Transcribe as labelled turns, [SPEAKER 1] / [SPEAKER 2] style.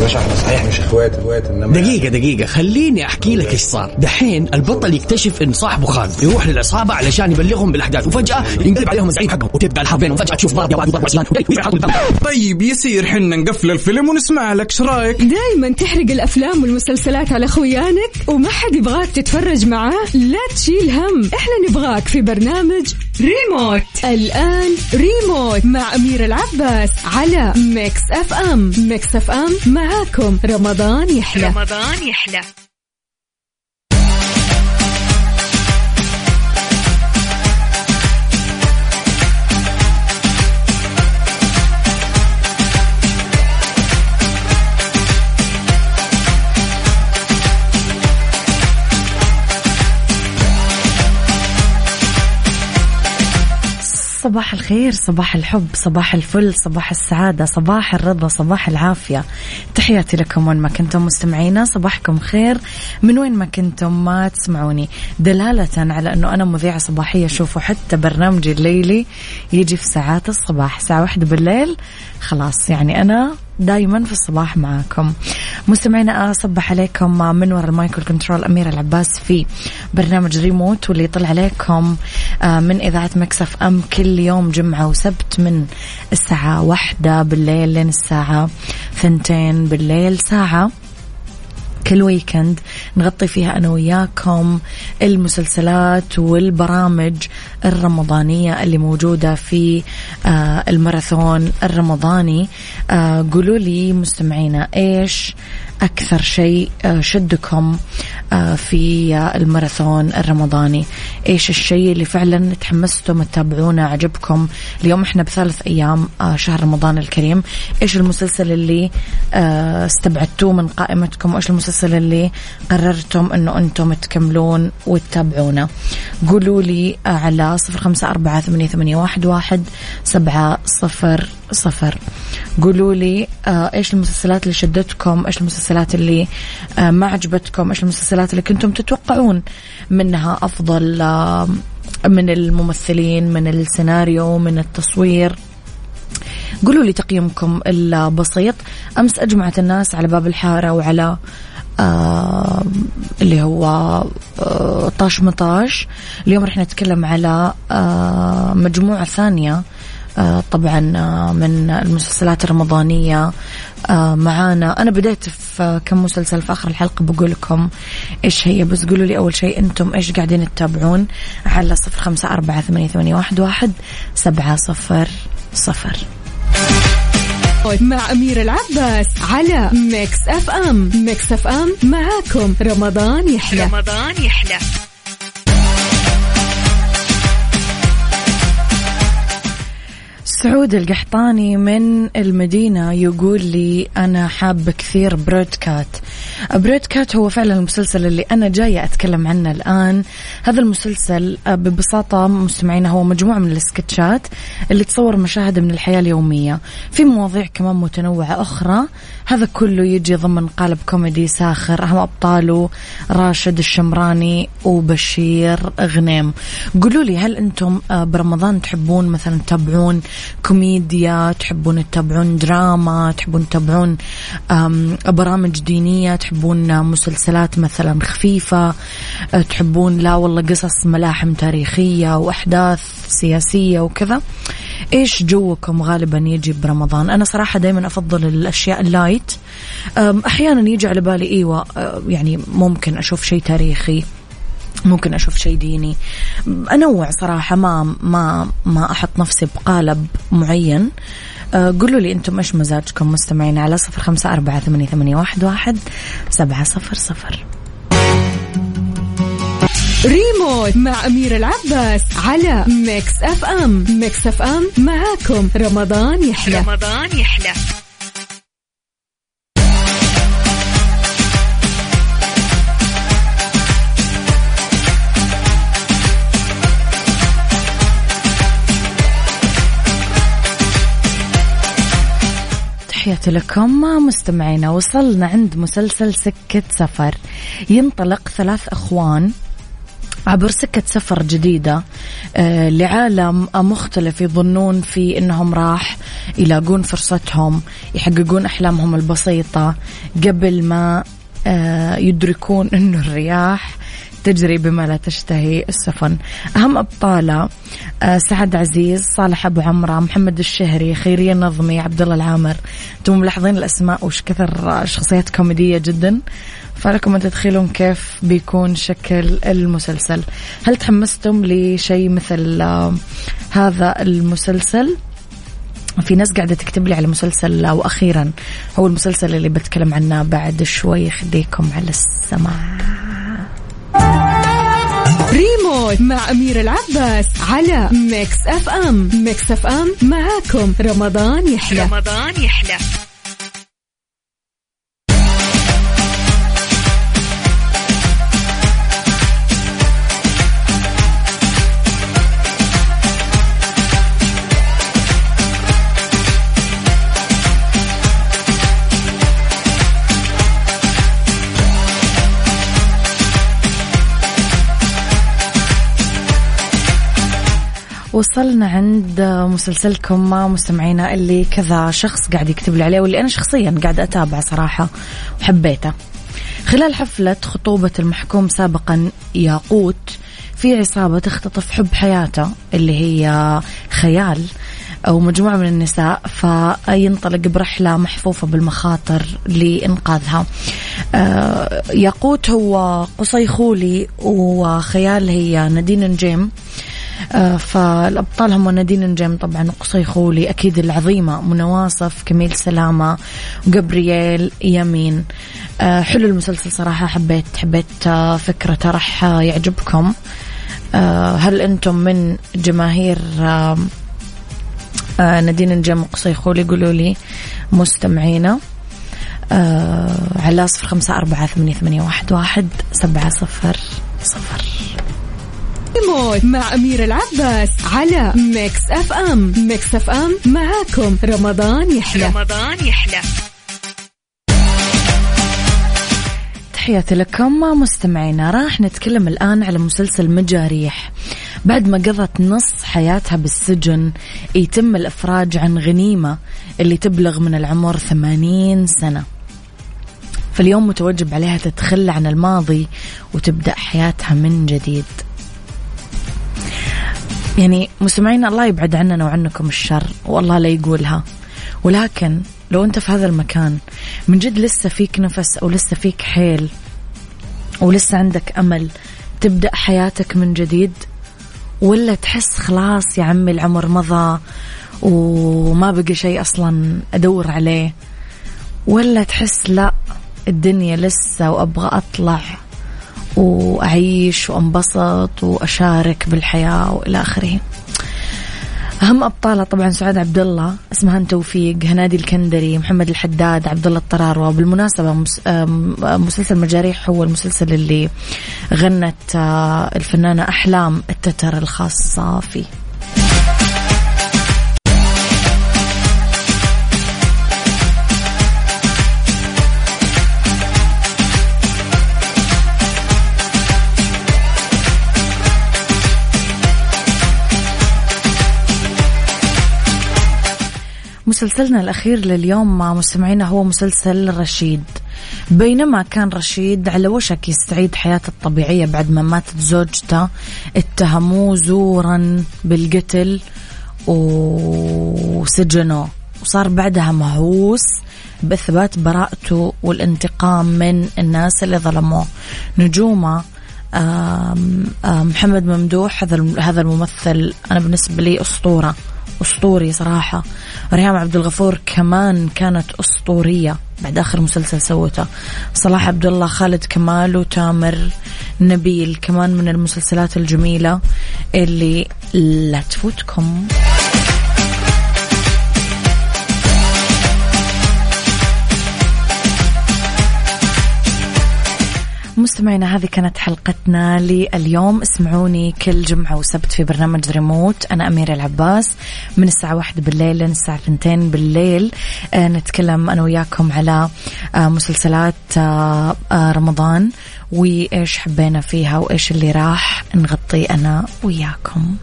[SPEAKER 1] باشا إحنا صحيح مش إخوات إخوات إنما
[SPEAKER 2] دقيقة دقيقة. خليني أحكي لك إيش صار، دحين البطل يكتشف إن صاحبه خان، يروح للعصابة علشان يبلغهم بالأحداث، وفجأة ينقلب عليهم الزعيم حقهم، وتبدأ الحرب بينهم، وفجأة تشوف ضرب يا واد وضرب عصيان،
[SPEAKER 3] طيب يصير حنا نقفل الفيلم ونسمع لك إيش رأيك؟
[SPEAKER 4] دايما تحرق الأفلام والمسلسلات على خويانك وما حد يبغاك تتفرج معاه. لا تشيل هم. إحنا نبغاك في برنامج ريموت. الآن ريموت مع أمير العباس على ميكس أف أم. ميكس أف أم معاكم. رمضان يحلى. رمضان يحلى.
[SPEAKER 5] صباح الخير صباح الحب صباح الفل صباح السعادة صباح الرضا صباح العافية. تحياتي لكم وين ما كنتم مستمعينا صباحكم خير. من وين ما كنتم ما تسمعوني. دلالة على أنه أنا مذيعة صباحية شوفوا حتى برنامجي الليلي يجي في ساعات الصباح الساعة واحدة بالليل. خلاص يعني أنا دايما في الصباح معاكم. مستمعينا أصبح عليكم من وراء المايكل كنترول أميرة العباس في برنامج ريموت واللي يطلع عليكم آه، من إذاعة ميكس أف أم كل يوم جمعة وسبت من الساعة واحدة بالليل لين الساعة ثنتين بالليل. ساعة كل ويكند نغطي فيها أنا وياكم المسلسلات والبرامج الرمضانية اللي موجودة في آه، الماراثون الرمضاني. آه، قولوا لي مستمعينا إيش أكثر شيء آه، شدكم آه، في الماراثون الرمضاني. إيش الشيء اللي فعلا تحمستم تتابعونه عجبكم؟ اليوم إحنا بثالث أيام آه، شهر رمضان الكريم. إيش المسلسل اللي استبعدتوه من قائمتكم؟ وإيش المسلسل اللي قررتم أنه أنتم تكملون وتتابعونه؟ قولوا لي على صفر خمسة أربعة ثمانية واحد سبعة صفر صفر. قولوا لي آه إيش المسلسلات اللي شدتكم؟ إيش المسلسلات اللي آه ما عجبتكم؟ إيش المسلسلات اللي كنتم تتوقعون منها أفضل من الممثلين من السيناريو من التصوير؟ قولوا لي تقييمكم البسيط. أمس أجمعت الناس على باب الحارة وعلى آه اللي هو آه طاش مطاش. اليوم رح نتكلم على آه مجموعة ثانية طبعا آه، من المسلسلات الرمضانية. آه، معانا. أنا بديت في كم مسلسل في آخر الحلقة بقول لكم إيش هي. بس قولوا لي أول شيء أنتم إيش قاعدين تتابعون؟ على صفر خمسة أربعة ثمانية, ثمانية واحد, واحد سبعة صفر صفر.
[SPEAKER 4] مع أمير العباس على ميكس أف أم ميكس أف أم معاكم. رمضان يحلى. رمضان يحلى.
[SPEAKER 5] سعود القحطاني من المدينة يقول لي أنا حاب كثير برودكاست. برودكاست هو فعلا المسلسل اللي أنا جاية أتكلم عنه الآن. هذا المسلسل آه، ببساطة مستمعينا هو مجموعة من السكتشات اللي تصور مشاهد من الحياة اليومية. في مواضيع كمان متنوعة أخرى. هذا كله يجي ضمن قالب كوميدي ساخر أهم أبطاله راشد الشمراني وبشير غنيم. قولوا لي هل أنتم آه، برمضان تحبون مثلا تتابعون كوميديا تحبون تتابعون دراما تحبون تتابعون برامج دينية تحبون مسلسلات مثلا خفيفة أه، تحبون لا والله قصص ملاحم تاريخية وأحداث سياسية وكذا إيش جوكم غالبا يجي برمضان؟ أنا صراحة دائما أفضل الأشياء ال light. أحيانا يجي على بالي إيوه أه، يعني ممكن أشوف شيء تاريخي ممكن أشوف شيء ديني. أنوع صراحة ما ما ما أحط نفسي بقالب معين. قولوا لي أنتم إيش مزاجكم مستمعين على صفر خمسة أربعة ثمانية, ثمانية واحد, واحد سبعة صفر صفر.
[SPEAKER 4] ريموت مع أمير العباس على Mix FM. Mix FM معاكم. رمضان يحلى. رمضان يحلى.
[SPEAKER 5] تحياتي لكم مستمعينا وصلنا عند مسلسل سكة سفر. ينطلق ثلاث أخوان عبر سكة سفر جديدة آه، لعالم مختلف يظنون فيه أنهم راح يلاقون فرصتهم يحققون أحلامهم البسيطة قبل ما آه، يدركون أنه الرياح تجري بما لا تشتهي السفن. أهم أبطالة آه، سعد عزيز صالح أبو عمرة محمد الشهري خيرية النظمي عبد الله العامر. أنتم ملاحظين الأسماء وش كثر شخصيات كوميدية جدا. فلكم أن تتخيلون كيف بيكون شكل المسلسل. هل تحمستم لشيء مثل آه، هذا المسلسل؟ في ناس قاعدة تكتب لي على مسلسل وأخيرا هو المسلسل اللي بتكلم عنه بعد شوي. خليكم على السماع.
[SPEAKER 4] ريموت مع أمير العباس على Mix FM. Mix FM معاكم. رمضان يحلى. رمضان يحلى.
[SPEAKER 5] وصلنا عند مسلسلكم مع مستمعينا اللي كذا شخص قاعد يكتب لي عليه واللي أنا شخصيا قاعد أتابعه صراحة وحبيته. خلال حفلة خطوبة المحكوم سابقا ياقوت في عصابة تختطف حب حياته اللي هي خيال أو مجموعة من النساء فينطلق برحلة محفوفة بالمخاطر لإنقاذها. آه، ياقوت هو قصي خولي وخيال هي نادين نجيم. آه، فالأبطال هم نادين نجم طبعا قصي خولي أكيد العظيمة منى واصف كميل سلامة وجبرييل يمين. آه، حلو المسلسل صراحة حبيت حبيت آه، فكرته راح يعجبكم. هل أنتم من جماهير نادين نجم وقصي خولي؟ قولوا لي مستمعينا. على صفر خمسة أربعة ثمانية, ثمانية واحد, واحد سبعة صفر صفر.
[SPEAKER 4] موت مع أمير العباس على Mix FM. Mix FM معاكم. رمضان يحلى. رمضان يحلى.
[SPEAKER 5] تحياتي لكم مستمعينا. راح نتكلم الآن على مسلسل مجاريح. بعد ما قضت نص حياتها بالسجن يتم الإفراج عن غنيمة اللي تبلغ من العمر ثمانين سنة. فاليوم متوجب عليها تتخلى عن الماضي وتبدأ حياتها من جديد. يعني مستمعينا الله يبعد عننا وعنكم الشر والله لا يقولها. ولكن لو أنت في هذا المكان من جد لسه فيك نفس أو لسه فيك حيل ولسه عندك أمل تبدأ حياتك من جديد ولا تحس خلاص يا عمي العمر مضى وما بقى شيء أصلا أدور عليه ولا تحس لا الدنيا لسه وأبغى أطلع. وأعيش وأنبسط وأشارك بالحياة وإلى آخره. أهم أبطالها طبعا سعاد عبد الله اسمها توفيق هنادي الكندري محمد الحداد عبد الله الطراروة بالمناسبة مسلسل مجاريح هو المسلسل اللي غنت آه، الفنانة أحلام التتر الخاصة فيه. مسلسلنا الأخير لليوم مع مستمعينا هو مسلسل رشيد. بينما كان رشيد على وشك يستعيد حياته الطبيعية بعد ما ماتت زوجته اتهموه زورا بالقتل وسجنوه. وصار بعدها مهووس بإثبات براءته والانتقام من الناس اللي ظلموه. نجومه محمد ممدوح هذا هذا الممثل أنا بالنسبة لي أسطورة. أسطوري صراحة. ريهام عبد الغفور كمان كانت أسطورية بعد آخر مسلسل سوته. صلاح عبد الله خالد كمال وتامر نبيل كمان من المسلسلات الجميلة اللي لا تفوتكم. مستمعينا هذه كانت حلقتنا لليوم. اسمعوني كل جمعة وسبت في برنامج ريموت. أنا أميرة العباس. من الساعة واحدة بالليل لين الساعة ثنتين بالليل آه نتكلم أنا وياكم على آه مسلسلات آه رمضان وإيش حبينا فيها وإيش اللي راح. نغطيه أنا وياكم.